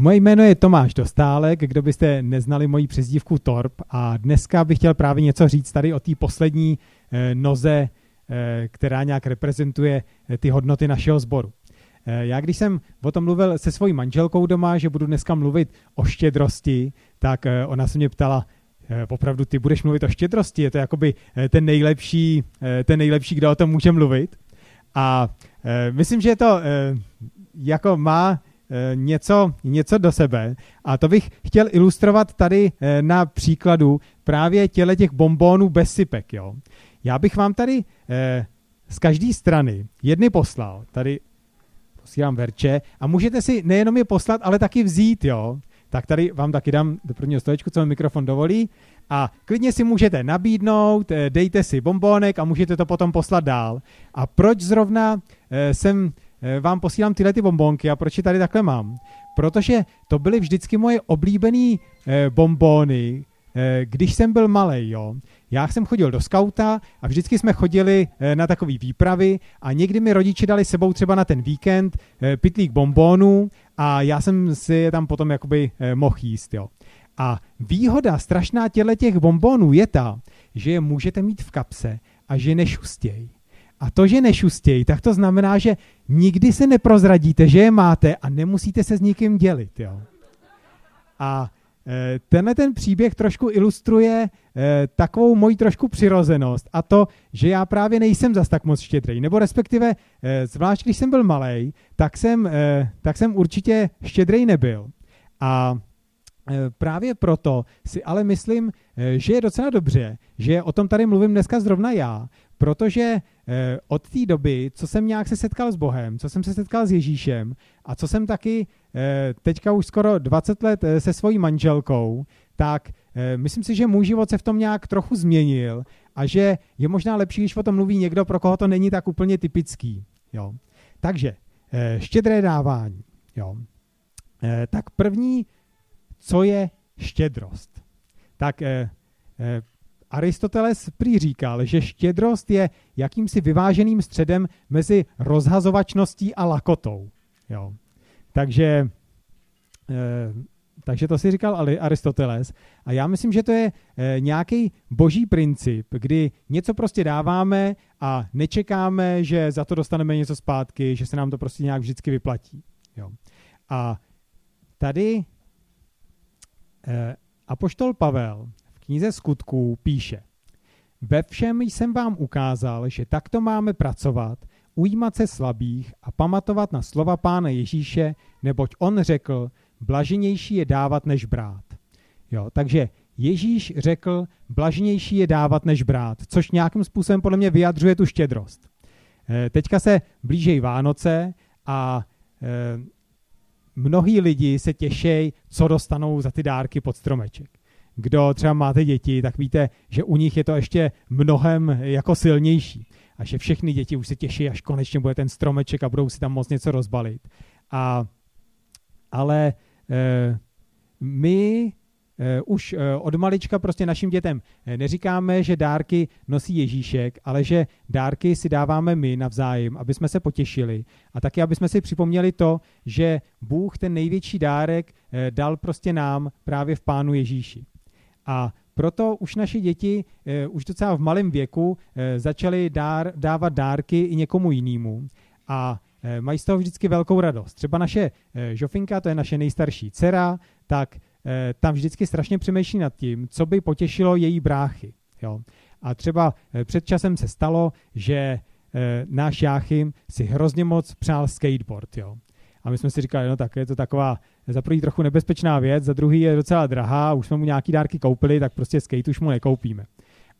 Moje jméno je Tomáš Dostálek, kdo byste neznali moji přezdívku Torp a dneska bych chtěl právě něco říct tady o té poslední eh, noze, eh, která nějak reprezentuje eh, ty hodnoty našeho sboru. Já když jsem o tom mluvil se svojí manželkou doma, že budu dneska mluvit o štědrosti, tak ona se mě ptala, opravdu ty budeš mluvit o štědrosti, je to jakoby ten nejlepší, ten nejlepší, kdo o tom může mluvit. A myslím, že to jako má něco, něco do sebe. A to bych chtěl ilustrovat tady na příkladu právě těle těch bombónů bez sypek. Jo. Já bych vám tady z každé strany jedny poslal. Tady posílám verče a můžete si nejenom je poslat, ale taky vzít, jo. Tak tady vám taky dám do prvního stolečku, co mi mikrofon dovolí. A klidně si můžete nabídnout, eh, dejte si bombónek a můžete to potom poslat dál. A proč zrovna eh, jsem eh, vám posílám tyhle ty bombónky a proč je tady takhle mám? Protože to byly vždycky moje oblíbené bombóny, když jsem byl malý, jo. Já jsem chodil do skauta a vždycky jsme chodili eh, na takové výpravy a někdy mi rodiče dali sebou třeba na ten víkend eh, pitlík bombónů a já jsem si je tam potom jakoby eh, mohl jíst, jo. A výhoda strašná těle těch bombónů je ta, že je můžete mít v kapse a že nešustějí. A to, že nešustějí, tak to znamená, že nikdy se neprozradíte, že je máte a nemusíte se s nikým dělit. Jo. A Eh, tenhle ten příběh trošku ilustruje eh, takovou moji trošku přirozenost a to, že já právě nejsem zas tak moc štědrý, nebo respektive, eh, zvlášť když jsem byl malý, tak jsem, tak jsem určitě štědrý nebyl. A právě proto si ale myslím, že je docela dobře, že o tom tady mluvím dneska zrovna já, protože eh, od té doby, co jsem nějak se setkal s Bohem, co jsem se setkal s Ježíšem a co jsem taky eh, teďka už skoro 20 let eh, se svojí manželkou, tak myslím si, že můj život se v tom nějak trochu změnil a že je možná lepší, když o tom mluví někdo, pro koho to není tak úplně typický. Jo. Takže štědré dávání. Jo. Tak první, co je štědrost? Tak Aristoteles prý říkal, že štědrost je jakýmsi vyváženým středem mezi rozhazovačností a lakotou. Jo. Takže, e, takže to si říkal Aristoteles. A já myslím, že to je e, nějaký boží princip, kdy něco prostě dáváme a nečekáme, že za to dostaneme něco zpátky, že se nám to prostě nějak vždycky vyplatí. Jo. A tady e, Apoštol Pavel knize skutků píše Ve všem jsem vám ukázal, že takto máme pracovat, ujímat se slabých a pamatovat na slova Pána Ježíše, neboť on řekl, blaženější je dávat než brát. Jo, takže Ježíš řekl, blaženější je dávat než brát, což nějakým způsobem podle mě vyjadřuje tu štědrost. E, teďka se blížejí Vánoce a e, mnohí lidi se těší, co dostanou za ty dárky pod stromeček kdo třeba máte děti, tak víte, že u nich je to ještě mnohem jako silnější. A že všechny děti už se těší, až konečně bude ten stromeček a budou si tam moc něco rozbalit. A, ale e, my e, už e, od malička prostě našim dětem neříkáme, že dárky nosí Ježíšek, ale že dárky si dáváme my navzájem, aby jsme se potěšili a taky, aby jsme si připomněli to, že Bůh ten největší dárek dal prostě nám právě v Pánu Ježíši. A proto už naši děti uh, už docela v malém věku uh, začaly dár, dávat dárky i někomu jinému. A uh, mají z toho vždycky velkou radost. Třeba naše Žofinka, to je naše nejstarší dcera, tak tam vždycky strašně přemýšlí nad tím, co by potěšilo její bráchy. Jo. A třeba před časem se stalo, že náš Jáchym si hrozně moc přál skateboard. Jo. A my jsme si říkali, no tak je to taková za prvý trochu nebezpečná věc, za druhý je docela drahá, už jsme mu nějaký dárky koupili, tak prostě skate už mu nekoupíme.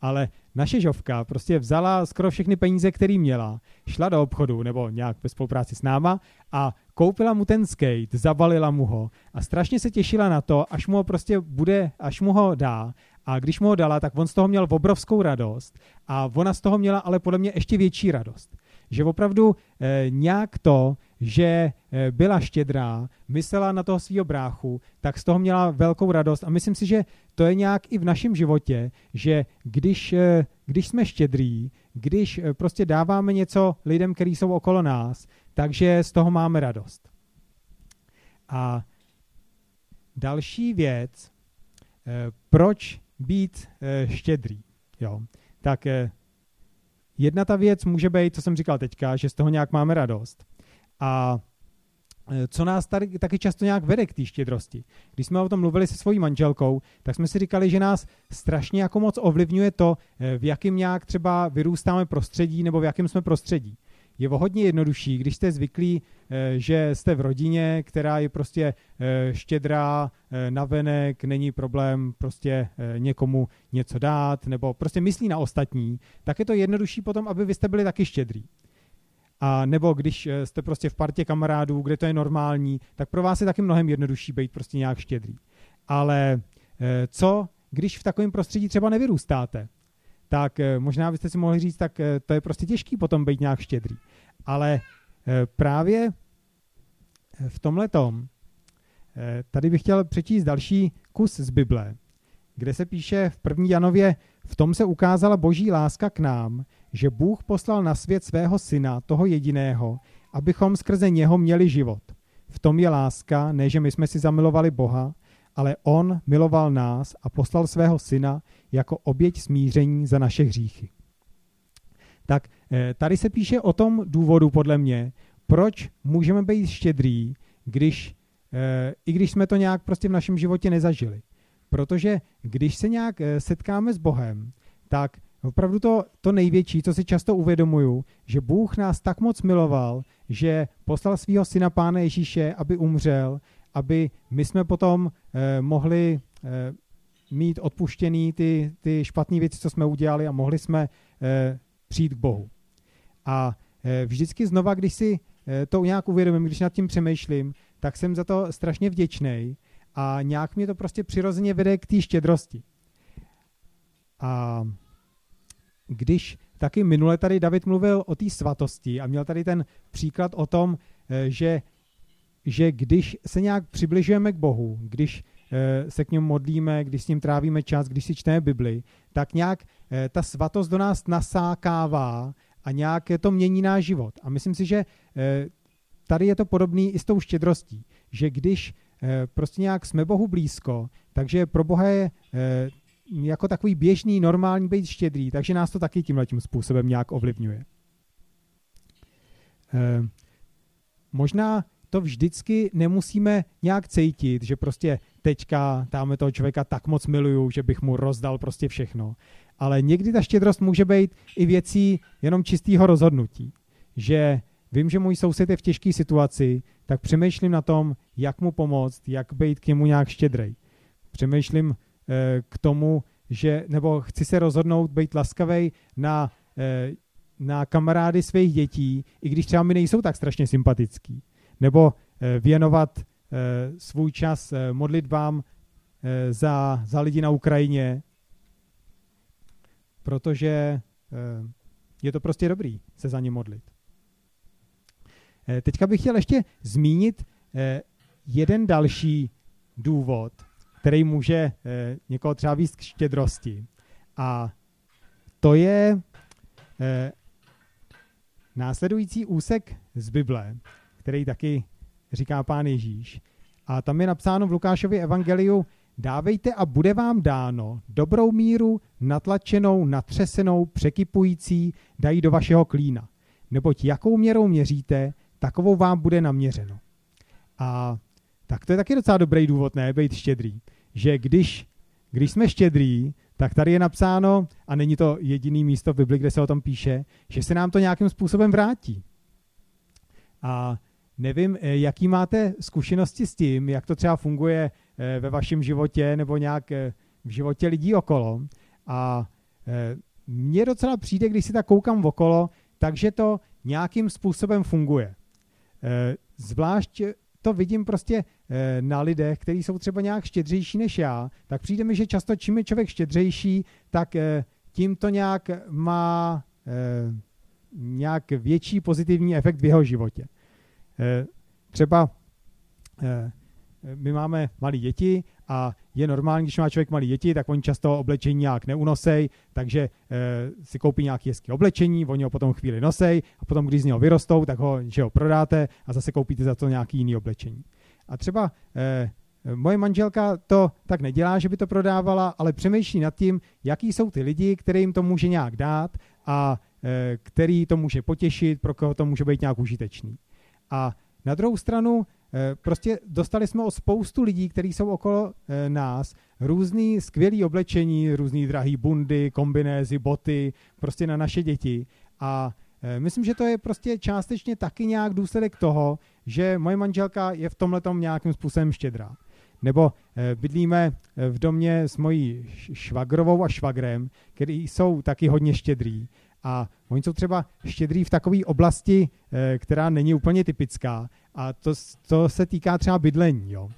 Ale naše žovka prostě vzala skoro všechny peníze, které měla, šla do obchodu nebo nějak ve spolupráci s náma a koupila mu ten skate, zabalila mu ho a strašně se těšila na to, až mu ho prostě bude, až mu ho dá a když mu ho dala, tak on z toho měl obrovskou radost a ona z toho měla ale podle mě ještě větší radost. Že opravdu eh, nějak to, že eh, byla štědrá, myslela na toho svého bráchu, tak z toho měla velkou radost a myslím si, že to je nějak i v našem životě, že když, eh, když jsme štědrý, když eh, prostě dáváme něco lidem, kteří jsou okolo nás, takže z toho máme radost. A další věc, proč být štědrý. Jo. Tak jedna ta věc může být, co jsem říkal teďka, že z toho nějak máme radost. A Eh, co nás tady taky často nějak vede k té štědrosti. Když jsme o tom mluvili se svojí manželkou, tak jsme si říkali, že nás strašně jako moc ovlivňuje to, eh, v jakém nějak třeba vyrůstáme prostředí nebo v jakém jsme prostředí. Je o hodně jednodušší, když jste zvyklí, eh, že jste v rodině, která je prostě štědrá, navenek, není problém prostě někomu něco dát, nebo prostě myslí na ostatní, tak je to jednodušší potom, aby vy jste byli taky štědrý. A nebo když eh, jste prostě v partě kamarádů, kde to je normální, tak pro vás je taky mnohem jednodušší být prostě nějak štědrý. Ale eh, co, když v takovém prostředí třeba nevyrůstáte? Tak eh, možná byste si mohli říct, tak to je prostě těžký potom být nějak štědrý. Ale právě v tomhle tom, tady bych chtěl přečíst další kus z Bible, kde se píše v první Janově, v tom se ukázala boží láska k nám, že Bůh poslal na svět svého syna, toho jediného, abychom skrze něho měli život. V tom je láska, ne že my jsme si zamilovali Boha, ale On miloval nás a poslal svého syna jako oběť smíření za naše hříchy. Tak eh, tady se píše o tom důvodu, podle mě, proč můžeme být štědrý, když, eh, i když jsme to nějak prostě v našem životě nezažili. Protože když se nějak eh, setkáme s Bohem, tak opravdu to, to největší, co si často uvědomuju, že Bůh nás tak moc miloval, že poslal svého syna Pána Ježíše, aby umřel, aby my jsme potom eh, mohli eh, mít odpuštěný ty, ty špatné věci, co jsme udělali a mohli jsme eh, přijít k Bohu. A eh, vždycky znova, když si eh, to nějak uvědomím, když nad tím přemýšlím, tak jsem za to strašně vděčný a nějak mě to prostě přirozeně vede k té štědrosti. A když taky minule tady David mluvil o té svatosti a měl tady ten příklad o tom, eh, že, že když se nějak přibližujeme k Bohu, když eh, se k němu modlíme, když s ním trávíme čas, když si čteme Bibli, tak nějak eh, ta svatost do nás nasákává a nějak to mění náš život. A myslím si, že tady je to podobný i s tou štědrostí, že když prostě nějak jsme Bohu blízko, takže pro Boha je jako takový běžný, normální být štědrý, takže nás to taky tímhle tím způsobem nějak ovlivňuje. E, možná to vždycky nemusíme nějak cítit, že prostě teďka tamhle toho člověka tak moc miluju, že bych mu rozdal prostě všechno. Ale někdy ta štědrost může být i věcí jenom čistého rozhodnutí. Že vím, že můj soused je v těžké situaci, tak přemýšlím na tom, jak mu pomoct, jak být k němu nějak štědrej. Přemýšlím k tomu, že, nebo chci se rozhodnout být laskavý na, eh, na kamarády svých dětí, i když třeba mi nejsou tak strašně sympatický. Nebo eh, věnovat svůj čas modlitbám za, za lidi na Ukrajině, protože je to prostě dobrý se za ně modlit. Teďka bych chtěl ještě zmínit jeden další důvod, který může eh, někoho třeba víc k štědrosti. A to je eh, následující úsek z Bible, který taky říká pán Ježíš. A tam je napsáno v Lukášově evangeliu, dávejte a bude vám dáno dobrou míru, natlačenou, natřesenou, překypující, dají do vašeho klína. Neboť jakou měrou měříte, takovou vám bude naměřeno. A tak to je taky docela dobrý důvod, ne, být štědrý že když, když jsme štědrý, tak tady je napsáno, a není to jediný místo v Bibli, kde se o tom píše, že se nám to nějakým způsobem vrátí. A nevím, eh, jaký máte zkušenosti s tím, jak to třeba funguje eh, ve vašem životě nebo nějak eh, v životě lidí okolo. A mně docela přijde, když si tak koukám okolo, takže to nějakým způsobem funguje. Zvlášť to vidím prostě eh, na lidech, kteří jsou třeba nějak štědřejší než já, tak přijde mi, že často čím je člověk štědřejší, tak eh, tím to nějak má eh, nějak větší pozitivní efekt v jeho životě. Třeba my máme malé děti a je normální, když má člověk malé děti, tak oni často oblečení nějak neunosej, takže e, si koupí nějaké hezké oblečení, oni ho potom chvíli nosej a potom, když z něho vyrostou, tak ho, že ho prodáte a zase koupíte za to nějaké jiné oblečení. A třeba e, moje manželka to tak nedělá, že by to prodávala, ale přemýšlí nad tím, jaký jsou ty lidi, kterým to může nějak dát a který to může potěšit, pro koho to může být nějak užitečný. A na druhou stranu prostě dostali jsme o spoustu lidí, kteří jsou okolo eh, nás, různý skvělý oblečení, různý drahý bundy, kombinézy, boty, prostě na naše děti. A eh, myslím, že to je prostě částečně taky nějak důsledek toho, že moje manželka je v tomhle nějakým způsobem štědrá. Nebo bydlíme v domě s mojí švagrovou a švagrem, který jsou taky hodně štědrý. A oni jsou třeba štědrý v takové oblasti, která není úplně typická, a to, to se týká třeba bydlení, jo.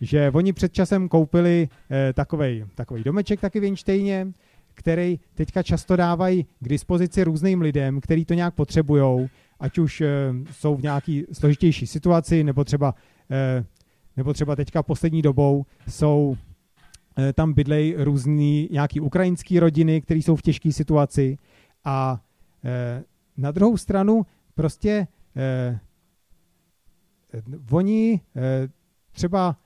Že oni před časem koupili eh, takovej domeček taky v Einsteině, který teďka často dávají k dispozici různým lidem, kteří to nějak potřebují, ať už eh, jsou v nějaký složitější situaci, nebo třeba, eh, nebo třeba teďka poslední dobou jsou eh, tam bydlej různý nějaký ukrajinský rodiny, které jsou v těžké situaci a eh, na druhou stranu prostě eh, oni eh, třeba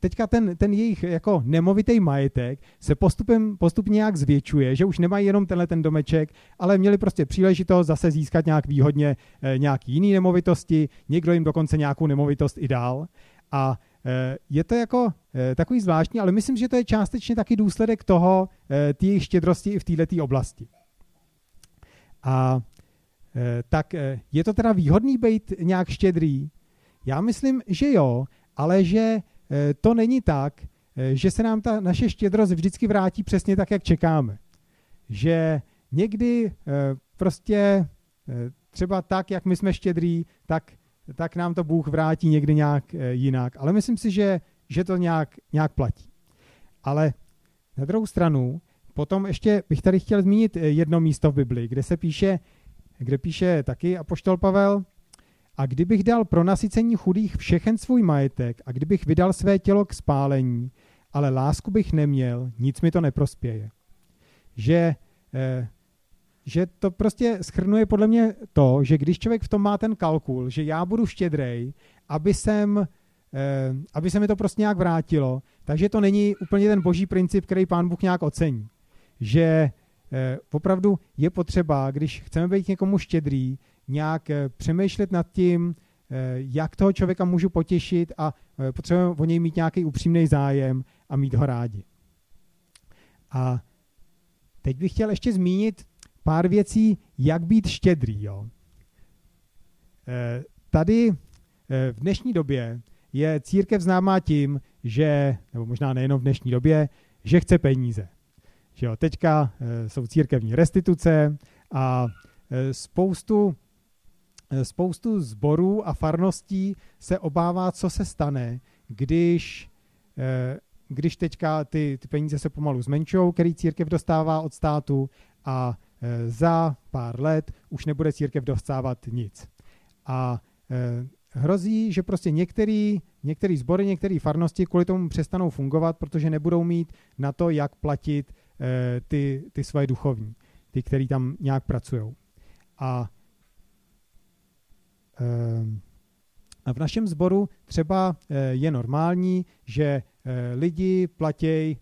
teďka ten, ten jejich jako nemovitý majetek se postupem, postupně nějak zvětšuje, že už nemají jenom tenhle ten domeček, ale měli prostě příležitost zase získat nějak výhodně nějaký jiný nemovitosti, někdo jim dokonce nějakou nemovitost i dál. A je to jako takový zvláštní, ale myslím, že to je částečně taky důsledek toho, té jejich štědrosti i v této oblasti. A Eh, tak eh, je to teda výhodný být nějak štědrý? Já myslím, že jo, ale že eh, to není tak, že se nám ta naše štědrost vždycky vrátí přesně tak, jak čekáme. Že někdy prostě třeba tak, jak my jsme štědrý, tak, tak nám to Bůh vrátí někdy nějak jinak. Ale myslím si, že, že to nějak, nějak platí. Ale na druhou stranu, potom ještě bych tady chtěl zmínit jedno místo v Bibli, kde se píše, kde píše taky apoštol Pavel, a kdybych dal pro nasycení chudých všechen svůj majetek a kdybych vydal své tělo k spálení, ale lásku bych neměl, nic mi to neprospěje. Že, eh, že to prostě schrnuje podle mě to, že když člověk v tom má ten kalkul, že já budu štědrej, aby jsem, eh, aby se mi to prostě nějak vrátilo, takže to není úplně ten boží princip, který pán Bůh nějak ocení. Že Eh, opravdu je potřeba, když chceme být někomu štědrý, nějak eh, přemýšlet nad tím, eh, jak toho člověka můžu potěšit a potřebujeme o něj mít nějaký upřímný zájem a mít ho rádi. A teď bych chtěl ještě zmínit pár věcí, jak být štědrý. Jo. Tady v dnešní době je církev známá tím, že, nebo možná nejenom v dnešní době, že chce peníze. Že jo, teďka e, jsou církevní restituce a e, spoustu, e, spoustu zborů a farností se obává, co se stane, když, když teďka ty, ty peníze se pomalu zmenšou, který církev dostává od státu a za pár let už nebude církev dostávat nic. A hrozí, že prostě některý, některý sbory, některé farnosti kvůli tomu přestanou fungovat, protože nebudou mít na to, jak platit Eh, ty, ty své duchovní, ty, který tam nějak pracují. A, eh, a v našem sboru třeba eh, je normální, že lidi platí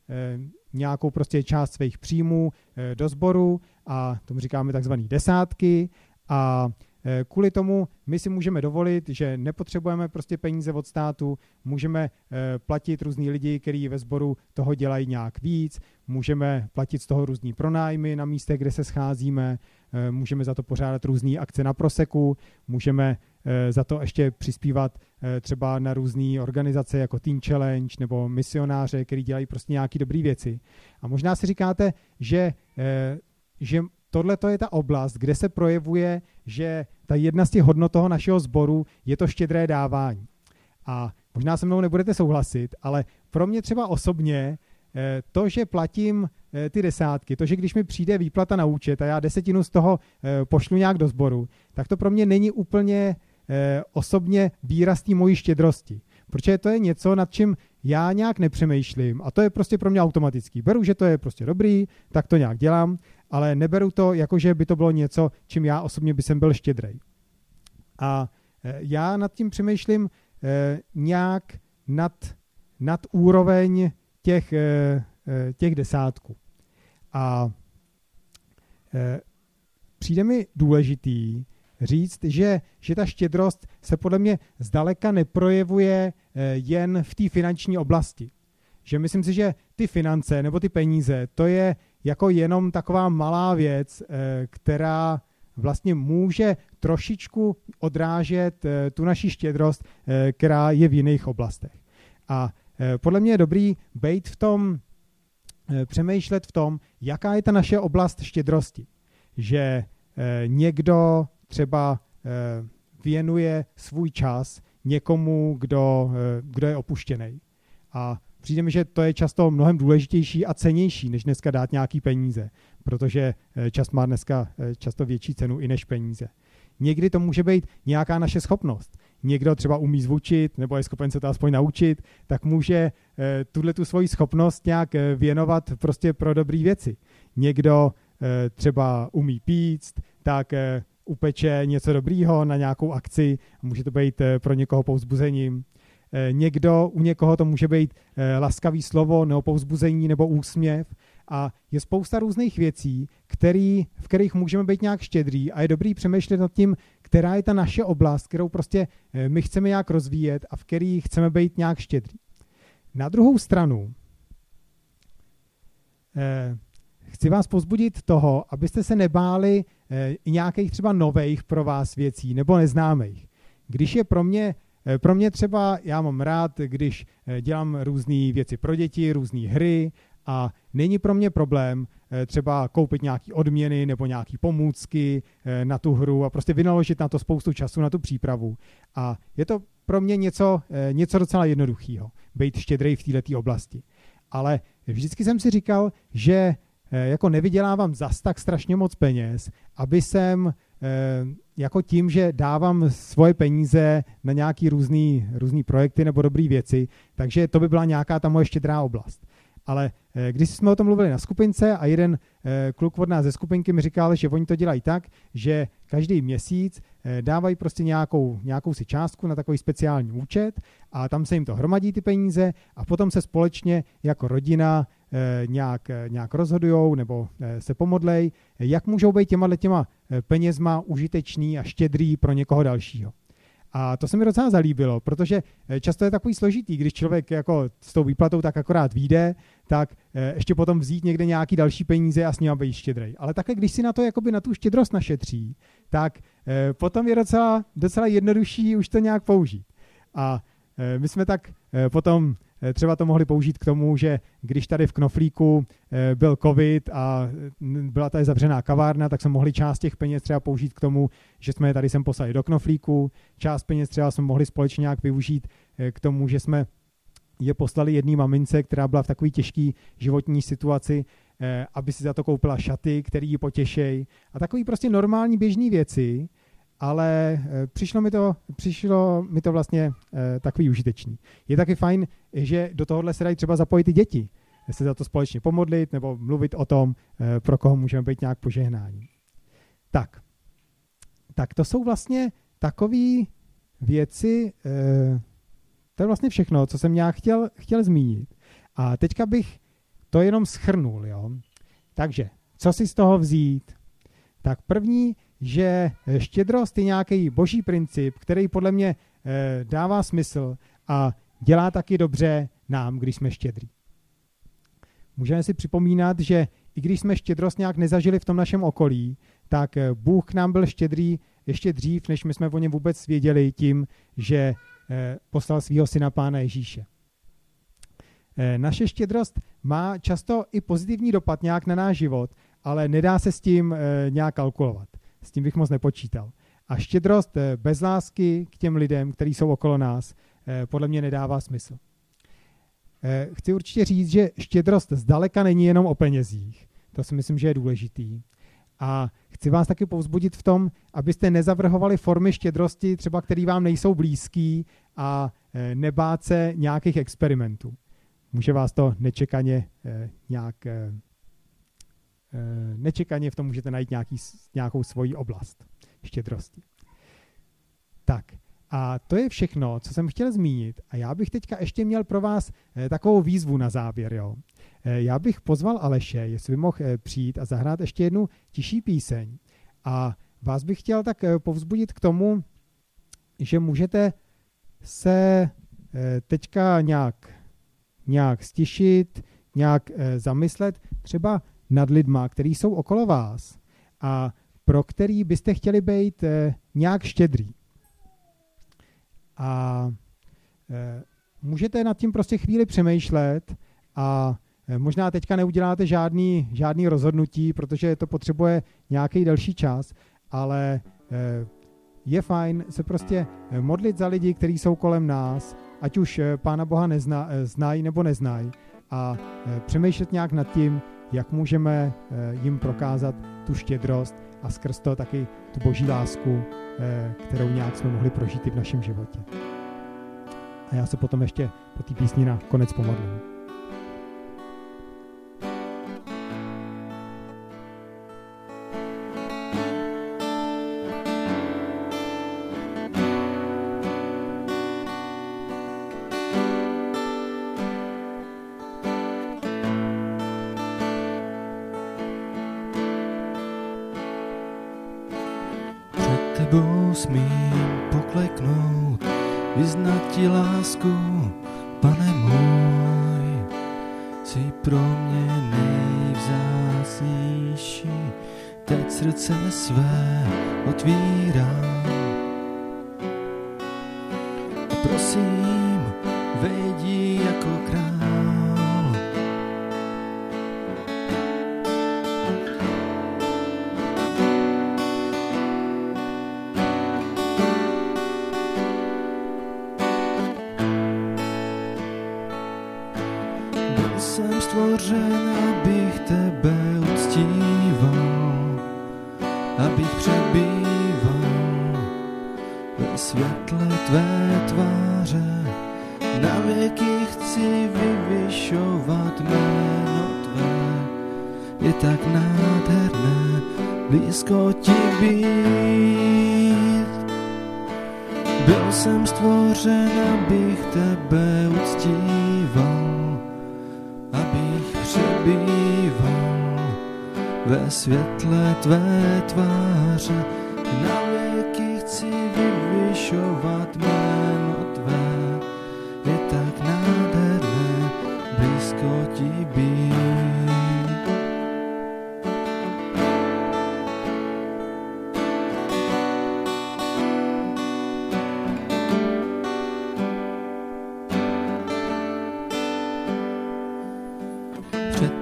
nějakou prostě část svých příjmů do sboru a tomu říkáme takzvané desátky a Eh, kvůli tomu my si můžeme dovolit, že nepotřebujeme prostě peníze od státu, můžeme eh, platit různý lidi, kteří ve sboru toho dělají nějak víc, můžeme platit z toho různý pronájmy na místech, kde se scházíme, eh, můžeme za to pořádat různé akce na proseku, můžeme za to ještě přispívat třeba na různé organizace jako Teen Challenge nebo misionáře, který dělají prostě nějaké dobré věci. A možná si říkáte, že, že tohle to je ta oblast, kde se projevuje, že ta jedna z těch hodnot toho našeho sboru je to štědré dávání. A možná se mnou nebudete souhlasit, ale pro mě třeba osobně eh, to, že platím eh, ty desátky, to, že když mi přijde výplata na účet a já desetinu z toho eh, pošlu nějak do sboru, tak to pro mě není úplně osobně výraz té mojí štědrosti. Protože to je něco, nad čím já nějak nepřemýšlím a to je prostě pro mě automatický. Beru, že to je prostě dobrý, tak to nějak dělám ale neberu to jako, že by to bylo něco, čím já osobně by jsem byl štědrej. A e, já nad tím přemýšlím e, nějak nad nad úroveň těch, těch desátků. A přijde mi důležitý říct, že, že ta štědrost se podle mě zdaleka neprojevuje jen v té finanční oblasti. Že myslím si, že ty finance nebo ty peníze, to je jako jenom taková malá věc, která vlastně může trošičku odrážet eh, tu naši štědrost, eh, která je v jiných oblastech. A eh, podle mě je dobrý být v tom, přemýšlet v tom, jaká je ta naše oblast štědrosti. Že někdo třeba věnuje svůj čas někomu, kdo, kdo je opuštěný. A přijde mi, že to je často mnohem důležitější a cenější, než dneska dát nějaký peníze, protože eh, čas má dneska eh, často větší cenu i než peníze. Někdy to může být nějaká naše schopnost. Někdo třeba umí zvučit nebo je schopen se to aspoň naučit, tak může eh, tuhle tu svoji schopnost nějak věnovat prostě pro dobré věci. Někdo třeba umí píct, tak upeče něco dobrýho na nějakou akci, může to být pro někoho povzbuzením. Eh, někdo, u někoho to může být eh, laskavý slovo nebo povzbuzení nebo úsměv a je spousta různých věcí, který, v kterých můžeme být nějak štědrý a je dobrý přemýšlet nad tím, která je ta naše oblast, kterou prostě eh, my chceme nějak rozvíjet a v který chceme být nějak štědrý. Na druhou stranu, chci vás pozbudit toho, abyste se nebáli nějakých třeba nových pro vás věcí nebo neznámých. Když je pro mě Eh, pro mě třeba, já mám rád, když eh, dělám různé věci pro děti, různé hry a není pro mě problém eh, třeba koupit nějaké odměny nebo nějaké pomůcky na tu hru a prostě vynaložit na to spoustu času, na tu přípravu. A je to pro mě něco, něco docela jednoduchého, být štědrej v této oblasti. Ale vždycky jsem si říkal, že jako nevydělávám zas tak strašně moc peněz, aby jsem Eh, jako tím, že dávám svoje peníze na nějaký různý, různý projekty nebo dobré věci, takže to by byla nějaká ta moje štědrá oblast. Ale eh, když jsme o tom mluvili na skupince a jeden eh, kluk od nás ze skupinky mi říkal, že oni to dělají tak, že každý měsíc dávají prostě nějakou, nějakou si částku na takový speciální účet a tam se jim to hromadí ty peníze a potom se společně jako rodina Eh, nějak, eh, nějak rozhodujou nebo eh, se pomodlej, jak můžou být těma těma penězma užitečný a štědrý pro někoho dalšího. A to se mi docela zalíbilo, protože často je takový složitý, když člověk jako s tou výplatou tak akorát vyjde, tak ještě potom vzít někde nějaký další peníze a s ním být štědrej. Ale také, když si na to jakoby na tu štědrost našetří, tak potom je docela, docela jednodušší už to nějak použít. A my jsme tak potom Eh, třeba to mohli použít k tomu, že když tady v Knoflíku eh, byl covid a byla tady zavřená kavárna, tak jsme mohli část těch peněz třeba použít k tomu, že jsme je tady sem poslali do Knoflíku. Část peněz třeba jsme mohli společně nějak využít eh, k tomu, že jsme je poslali jedné mamince, která byla v takové těžké životní situaci, aby si za to koupila šaty, které ji potěšej a takové prostě normální běžné věci, ale eh, přišlo mi to, přišlo mi to vlastně eh, takový užitečný. Je taky fajn, že do tohohle se dají třeba zapojit i děti, se za to společně pomodlit nebo mluvit o tom, eh, pro koho můžeme být nějak požehnání. Tak, tak to jsou vlastně takové věci, to je vlastně všechno, co jsem nějak chtěl, chtěl zmínit. A teďka bych to jenom schrnul. Jo? Takže, co si z toho vzít? Tak první že eh, štědrost je nějaký boží princip, který podle mě eh, dává smysl a dělá taky dobře nám, když jsme štědrý. Můžeme si připomínat, že i když jsme štědrost nějak nezažili v tom našem okolí, tak eh, Bůh k nám byl štědrý ještě dřív, než my jsme o něm vůbec věděli tím, že poslal svého syna Pána Ježíše. Naše štědrost má často i pozitivní dopad nějak na náš život, ale nedá se s tím nějak kalkulovat s tím bych moc nepočítal. A štědrost eh, bez lásky k těm lidem, kteří jsou okolo nás, eh, podle mě nedává smysl. Eh, chci určitě říct, že štědrost zdaleka není jenom o penězích. To si myslím, že je důležitý. A chci vás taky povzbudit v tom, abyste nezavrhovali formy štědrosti, třeba které vám nejsou blízký a nebát se nějakých experimentů. Může vás to nečekaně nějak nečekaně v tom můžete najít nějaký, nějakou svoji oblast štědrosti. Tak A to je všechno, co jsem chtěl zmínit. A já bych teďka ještě měl pro vás eh, takovou výzvu na závěr. Jo. Eh, já bych pozval Aleše, jestli by mohl eh, přijít a zahrát ještě jednu tiší píseň. A vás bych chtěl tak povzbudit k tomu, že můžete se teďka nějak, nějak stišit, nějak zamyslet třeba nad lidma, který jsou okolo vás a pro který byste chtěli být nějak štědrý. A e, můžete nad tím prostě chvíli přemýšlet a e, možná teďka neuděláte žádný, žádný rozhodnutí, protože to potřebuje nějaký delší čas, ale je fajn se prostě modlit za lidi, kteří jsou kolem nás, ať už Pána Boha nezna, znají nebo neznají, a přemýšlet nějak nad tím, jak můžeme jim prokázat tu štědrost a skrz to taky tu boží lásku, eh, kterou nějak jsme mohli prožít i v našem životě. A já se potom ještě po té písni na konec pomodlím. vyznat ti lásku, pane můj, jsi pro mě nejvzácnější, teď srdce své otvírám. si vyvyšovat jméno tvé. Je tak nádherné blízko ti být. Byl jsem stvořen, abych tebe uctíval, abych přebýval ve světle tvé tváře. Na věky chci vyvyšovat jméno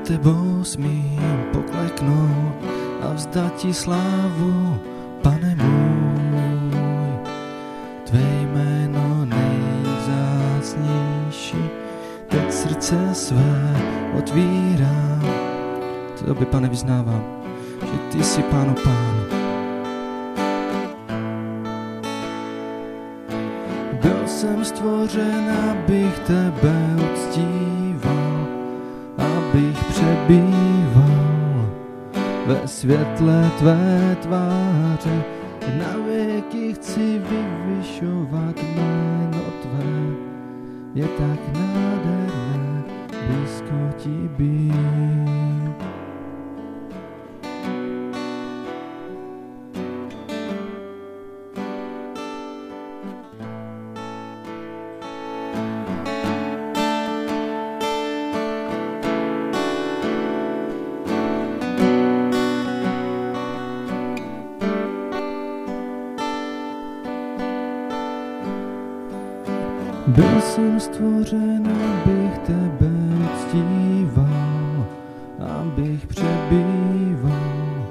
tebou smím pokleknout a vzdat ti slávu, pane můj. Tvé jméno nejvzácnější, teď srdce své otvírám. Tobě, pane, vyznávám, že ty jsi pánu pán. Byl jsem stvořen, abych tebe uctil, světle tvé tváře. Byl jsem stvořen, abych tebe uctíval, abych přebýval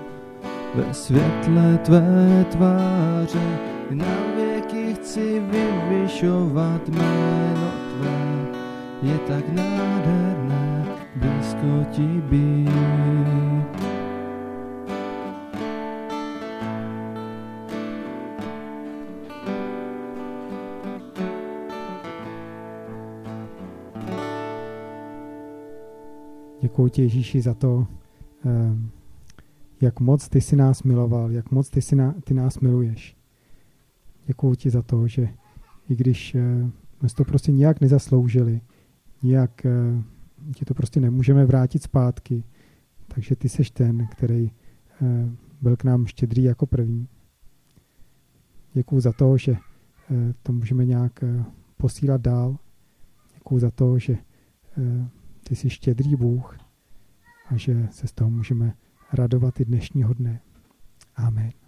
ve světle tvé tváře. Na věky chci vyvyšovat jméno tvé, je tak nádherné blízko ti být. Děkuji ti, Ježíši, za to, eh, jak moc ty si nás miloval, jak moc ty, si na, ty nás miluješ. Děkuji ti za to, že i když uh, jsme to prostě nijak nezasloužili, nijak uh, ti to prostě nemůžeme vrátit zpátky, takže ty seš ten, který uh, byl k nám štědrý jako první. Děkuju za to, že to můžeme nějak posílat dál. Děkuju za to, že ty jsi štědrý Bůh a že se z toho můžeme radovat i dnešního dne. Amen.